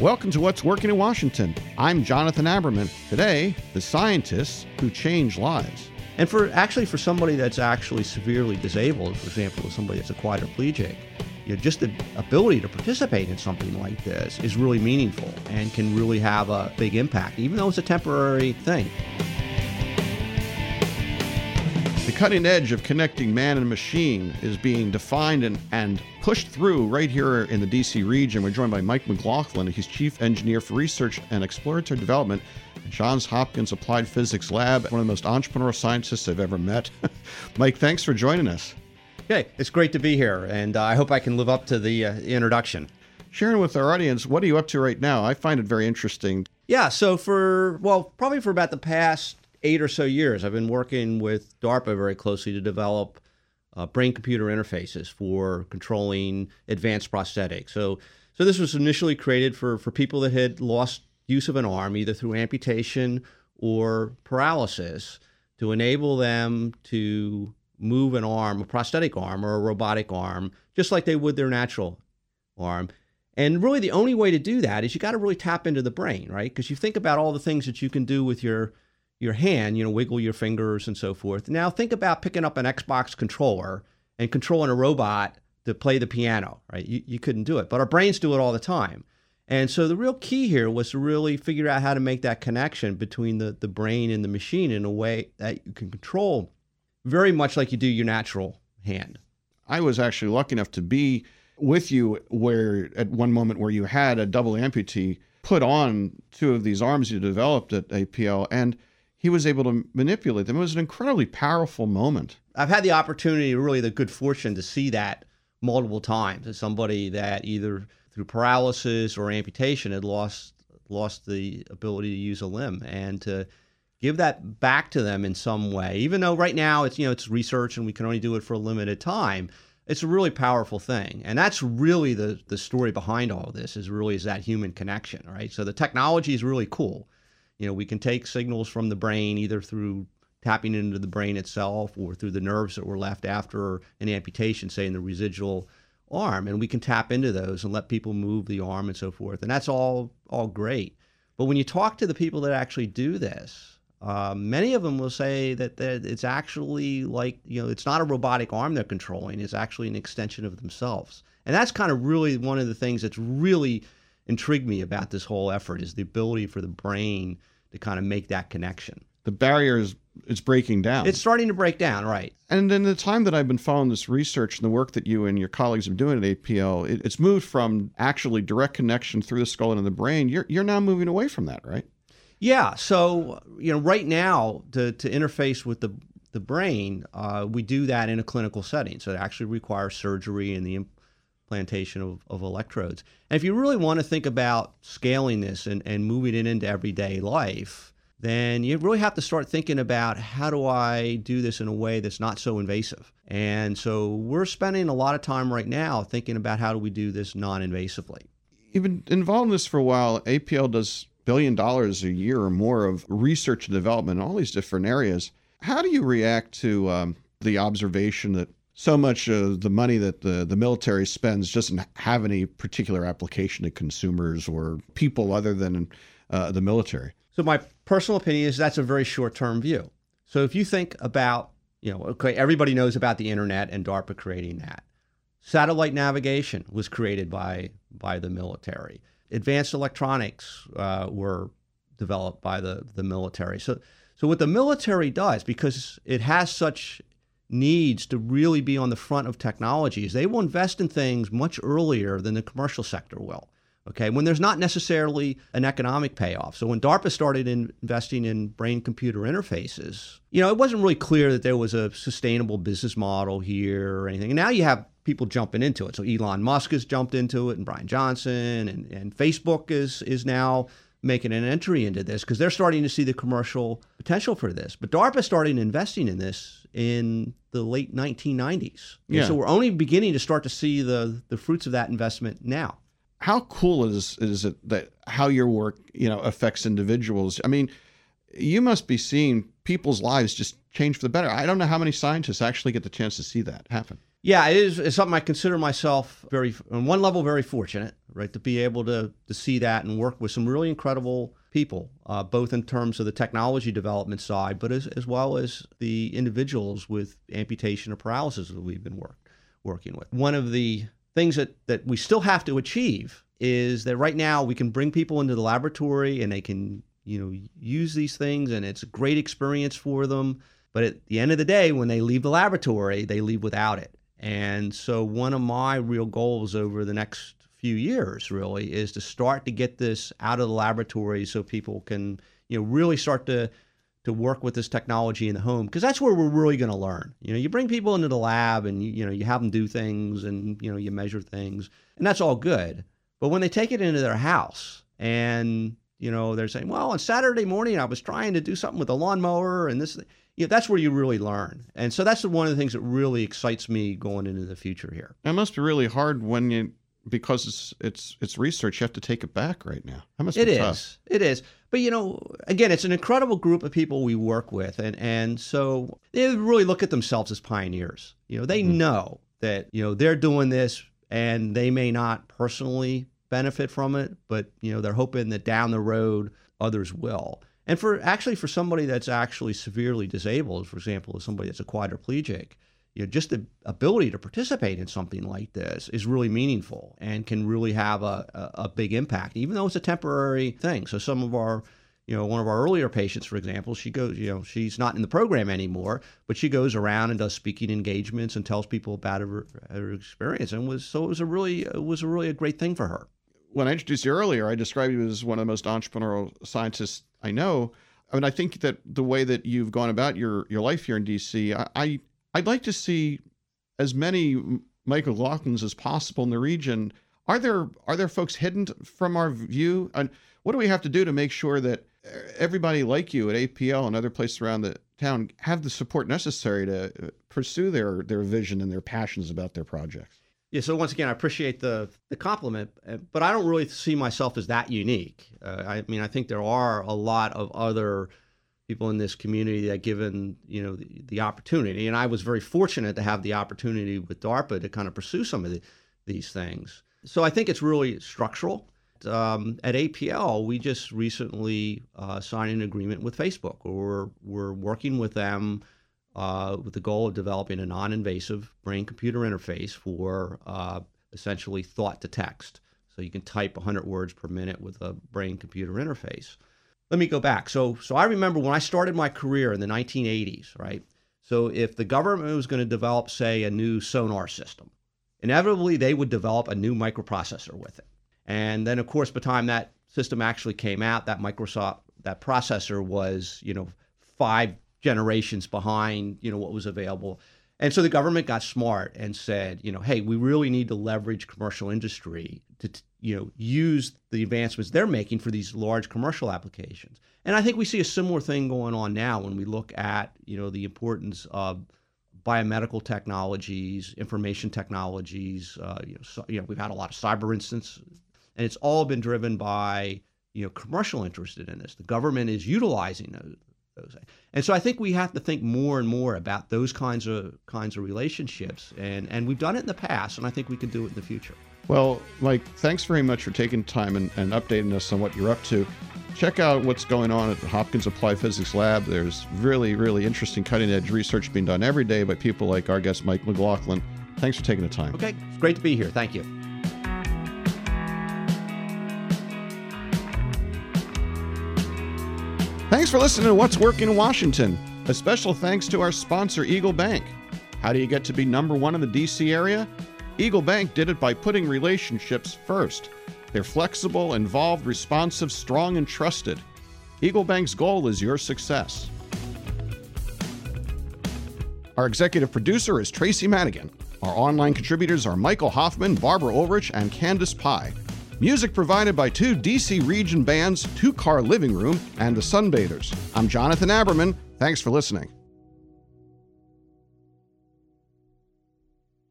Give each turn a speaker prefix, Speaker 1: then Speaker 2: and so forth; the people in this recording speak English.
Speaker 1: Welcome to What's Working in Washington. I'm Jonathan Aberman. Today, the scientists who change lives.
Speaker 2: And for actually for somebody that's actually severely disabled, for example, somebody that's a quadriplegic, you know, just the ability to participate in something like this is really meaningful and can really have a big impact, even though it's a temporary thing.
Speaker 1: The cutting edge of connecting man and machine is being defined and, and pushed through right here in the DC region. We're joined by Mike McLaughlin. He's Chief Engineer for Research and Exploratory Development at Johns Hopkins Applied Physics Lab, one of the most entrepreneurial scientists I've ever met. Mike, thanks for joining us.
Speaker 2: Okay, it's great to be here, and uh, I hope I can live up to the uh, introduction.
Speaker 1: Sharing with our audience, what are you up to right now? I find it very interesting.
Speaker 2: Yeah, so for, well, probably for about the past eight or so years, I've been working with DARPA very closely to develop uh, brain computer interfaces for controlling advanced prosthetics. So, so this was initially created for, for people that had lost use of an arm, either through amputation or paralysis, to enable them to move an arm, a prosthetic arm or a robotic arm, just like they would their natural arm. And really, the only way to do that is you got to really tap into the brain, right? Because you think about all the things that you can do with your your hand, you know, wiggle your fingers and so forth. Now think about picking up an Xbox controller and controlling a robot to play the piano, right? You, you couldn't do it, but our brains do it all the time. And so the real key here was to really figure out how to make that connection between the, the brain and the machine in a way that you can control very much like you do your natural hand.
Speaker 1: I was actually lucky enough to be with you where at one moment where you had a double amputee put on two of these arms you developed at APL and he was able to manipulate them. It was an incredibly powerful moment.
Speaker 2: I've had the opportunity, really the good fortune to see that multiple times as somebody that either through paralysis or amputation had lost lost the ability to use a limb and to give that back to them in some way even though right now it's you know it's research and we can only do it for a limited time it's a really powerful thing and that's really the the story behind all of this is really is that human connection right so the technology is really cool you know, we can take signals from the brain either through tapping into the brain itself or through the nerves that were left after an amputation, say in the residual arm, and we can tap into those and let people move the arm and so forth. And that's all all great. But when you talk to the people that actually do this, uh, many of them will say that, that it's actually like you know it's not a robotic arm they're controlling; it's actually an extension of themselves. And that's kind of really one of the things that's really intrigued me about this whole effort is the ability for the brain to kind of make that connection.
Speaker 1: The barrier is it's breaking down.
Speaker 2: It's starting to break down, right?
Speaker 1: And in the time that I've been following this research and the work that you and your colleagues are doing at APL, it, it's moved from actually direct connection through the skull into the brain. You're you're now moving away from that, right?
Speaker 2: Yeah. So you know, right now to to interface with the the brain, uh, we do that in a clinical setting. So it actually requires surgery and the implantation of, of electrodes. And if you really want to think about scaling this and, and moving it into everyday life, then you really have to start thinking about how do I do this in a way that's not so invasive. And so we're spending a lot of time right now thinking about how do we do this non invasively.
Speaker 1: You've been involved in this for a while. APL does billion dollars a year or more of research and development in all these different areas. How do you react to um, the observation that so much of the money that the, the military spends doesn't have any particular application to consumers or people other than uh, the military.
Speaker 2: So my personal opinion is that's a very short-term view. So if you think about, you know, okay, everybody knows about the internet and DARPA creating that. Satellite navigation was created by by the military. Advanced electronics uh, were developed by the the military. So so what the military does, because it has such needs to really be on the front of technologies, they will invest in things much earlier than the commercial sector will. Okay, when there's not necessarily an economic payoff. So when DARPA started in investing in brain computer interfaces, you know, it wasn't really clear that there was a sustainable business model here or anything. And now you have people jumping into it. So Elon Musk has jumped into it and Bryan Johnson and, and Facebook is is now making an entry into this because they're starting to see the commercial potential for this. But DARPA started investing in this in the late 1990s. Yeah. so we're only beginning to start to see the the fruits of that investment now.
Speaker 1: How cool is is it that how your work, you know, affects individuals? I mean, you must be seeing people's lives just change for the better. I don't know how many scientists actually get the chance to see that happen.
Speaker 2: Yeah, it is it's something I consider myself very, on one level, very fortunate, right, to be able to to see that and work with some really incredible people, uh, both in terms of the technology development side, but as, as well as the individuals with amputation or paralysis that we've been work, working with. One of the things that, that we still have to achieve is that right now we can bring people into the laboratory and they can you know use these things and it's a great experience for them but at the end of the day when they leave the laboratory they leave without it and so one of my real goals over the next few years really is to start to get this out of the laboratory so people can you know really start to to work with this technology in the home because that's where we're really going to learn. You know you bring people into the lab and you, you know you have them do things and you know you measure things and that's all good. But when they take it into their house and you know they're saying well on saturday morning i was trying to do something with a lawnmower and this you know, that's where you really learn and so that's one of the things that really excites me going into the future here
Speaker 1: It must be really hard when you because it's it's it's research. You have to take it back right now. That must
Speaker 2: It
Speaker 1: be
Speaker 2: is.
Speaker 1: tough.
Speaker 2: It is. But you know, again, it's an incredible group of people we work with, and and so they really look at themselves as pioneers. You know, they
Speaker 1: Mhm.
Speaker 2: know that you know they're doing this, and they may not personally benefit from it, but you know they're hoping that down the road others will. And for actually for somebody that's actually severely disabled, for example, somebody that's a quadriplegic, you know, just the ability to participate in something like this is really meaningful and can really have a, a, a big impact, even though it's a temporary thing. So some of our, you know, one of our earlier patients, for example, she goes, you know, she's not in the program anymore, but she goes around and does speaking engagements and tells people about her, her experience, and was so it was a really it was a really a great thing for her.
Speaker 1: When I introduced you earlier, I described you as one of the most entrepreneurial scientists I know. I mean, I think that the way that you've gone about your your life here in DC, I, I I'd like to see as many Mike McLaughlins as possible in the region. Are there are there folks hidden from our view? And what do we have to do to make sure that everybody like you at APL and other places around the town have the support necessary to uh, pursue their their vision and their passions about their projects?
Speaker 2: Yeah. So once again, I appreciate the the compliment, uh, but I don't really see myself as that unique. Uh, I mean, I think there are a lot of other people in this community that given you know the, the opportunity, and I was very fortunate to have the opportunity with DARPA to kind of pursue some of the, these things. So I think it's really structural. Um, at APL, we just recently uh, signed an agreement with Facebook. We're we're working with them uh, with the goal of developing a non-invasive brain-computer interface for uh, essentially thought to text. So you can type 100 words per minute with a brain-computer interface. Let me go back. So, so I remember when I started my career in the 1980s, right? So if the government was going to develop, say, a new sonar system, inevitably they would develop a new microprocessor with it. And then, of course, by the time that system actually came out, that Microsoft that processor was, you know, five generations behind, you know, what was available. And so the government got smart and said, you know, hey, we really need to leverage commercial industry to, you know, use the advancements they're making for these large commercial applications. And I think we see a similar thing going on now when we look at, you know, the importance of biomedical technologies, information technologies. Uh, you, know, so, you know, we've had a lot of cyber incidents, and it's all been driven by, you know, commercial interest in this. The government is utilizing those. And so I think we have to think more and more about those kinds of kinds of relationships, and and we've done it in the past, and I think we can do it in the future.
Speaker 1: Well, Mike, thanks very much for taking time and, and updating us on what you're up to. Check out what's going on at the Hopkins Applied Physics Lab. There's really, really interesting cutting edge research being done every day by people like our guest, Mike McLaughlin. Thanks for taking the time.
Speaker 2: Okay, it's great to be here. Thank you.
Speaker 1: Thanks for listening to What's Working in Washington. A special thanks to our sponsor, Eagle Bank. How do you get to be number one in the DC area? Eagle Bank did it by putting relationships first. They're flexible, involved, responsive, strong, and trusted. Eagle Bank's goal is your success. Our executive producer is Tracy Madigan. Our online contributors are Michael Hoffman, Barbara Ulrich, and Candace Pye. Music provided by two DC region bands, Two Car Living Room, and the Sunbathers. I'm Jonathan Aberman. Thanks for listening.